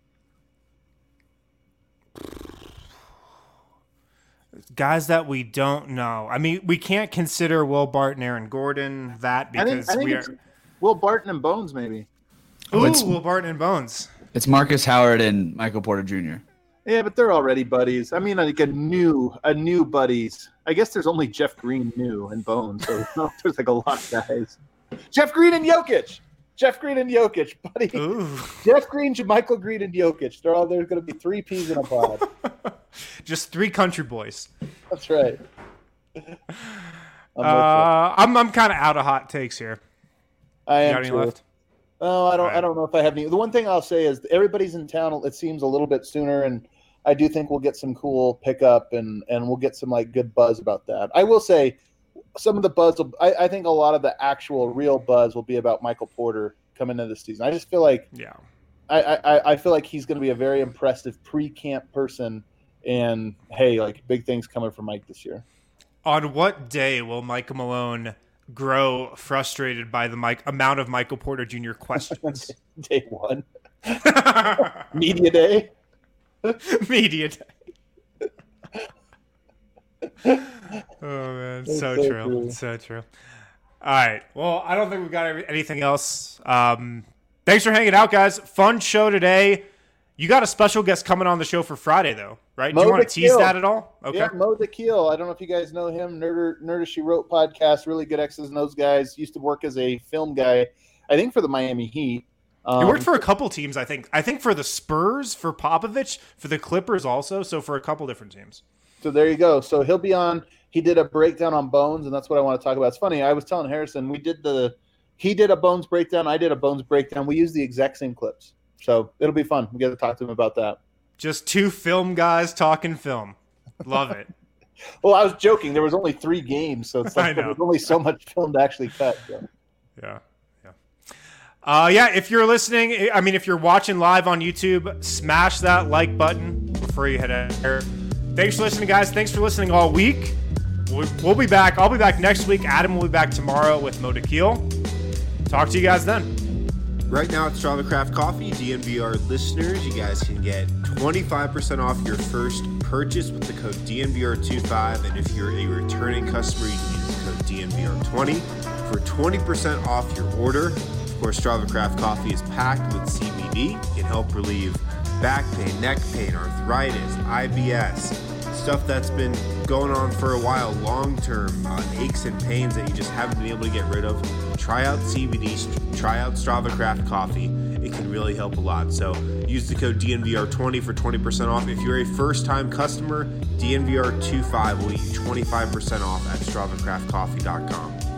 Guys that we don't know. I mean, we can't consider Will Barton, Aaron Gordon that I think because I think we are Will Barton and Bones maybe. Ooh, it's- Will Barton and Bones. It's Marcus Howard and Michael Porter Jr. Yeah, but they're already buddies. I mean, like a new, a new buddies. I guess there's only Jeff Green new and Bones, so no, there's like a lot of guys. Jeff Green and Jokic. Jeff Green and Jokic, buddy. Ooh. Jeff Green, JaMychal Green, and Jokic. They're all there's going to be three peas in a pod. Just three country boys. That's right. I'm. Uh, I'm I'm kind of out of hot takes here. I am got any too. left? Oh, I don't. I don't know if I have any. The one thing I'll say is everybody's in town. It seems a little bit sooner, and I do think we'll get some cool pickup and and we'll get some like good buzz about that. I will say some of the buzz. Will, I, I think a lot of the actual real buzz will be about Michael Porter coming into the season. I just feel like Yeah. I I, I feel like he's going to be a very impressive pre-camp person. And hey, like big things coming from Mike this year. On what day will Michael Malone grow frustrated by the Mike amount of Michael Porter Jr. questions? Day one, media day. Media day. oh man, so, so true. true. So true. All right. Well, I don't think we've got anything else. Um, thanks for hanging out, guys. Fun show today. You got a special guest coming on the show for Friday, though, right? Do you want to tease that at all? Okay. Yeah, Mo Dakhil. I don't know if you guys know him. Nerder, Nerder She Wrote podcast. Really good X's and O's guys. Used to work as a film guy, I think for the Miami Heat. Um, He worked for a couple teams, I think. I think for the Spurs, for Popovich, for the Clippers also, so for a couple different teams. so there you go. So he'll be on. He did a breakdown on Bones, and that's what I want to talk about. It's funny. I was telling Harrison we did the. He did a Bones breakdown. I did a Bones breakdown. We used the exact same clips, so it'll be fun. We get to talk to him about that. Just two film guys talking film. Love it. Well, I was joking. There was only three games, so it's like there was only so much film to actually cut. so. Yeah. Yeah. Uh, yeah, if you're listening, I mean, if you're watching live on YouTube, smash that like button before you head there. Thanks for listening, guys. Thanks for listening all week. We'll, we'll be back. I'll be back next week. Adam will be back tomorrow with Mo Keel. Talk to you guys then. Right now at Strava Craft Coffee, DNVR listeners, you guys can get 25% off your first purchase with the code DNVR25. And if you're a returning customer, you can use the code DNVR20 for 20% off your order. Of course, Strava Craft Coffee is packed with CBD. It can help relieve back pain, neck pain, arthritis, IBS, stuff that's been going on for a while, long term uh, aches and pains that you just haven't been able to get rid of, try out CBD, try out Strava Craft Coffee. It can really help a lot. So use the code DNVR20 for 20% off. If you're a first time customer, DNVR25 will get you 25% off at StravaCraftCoffee.com.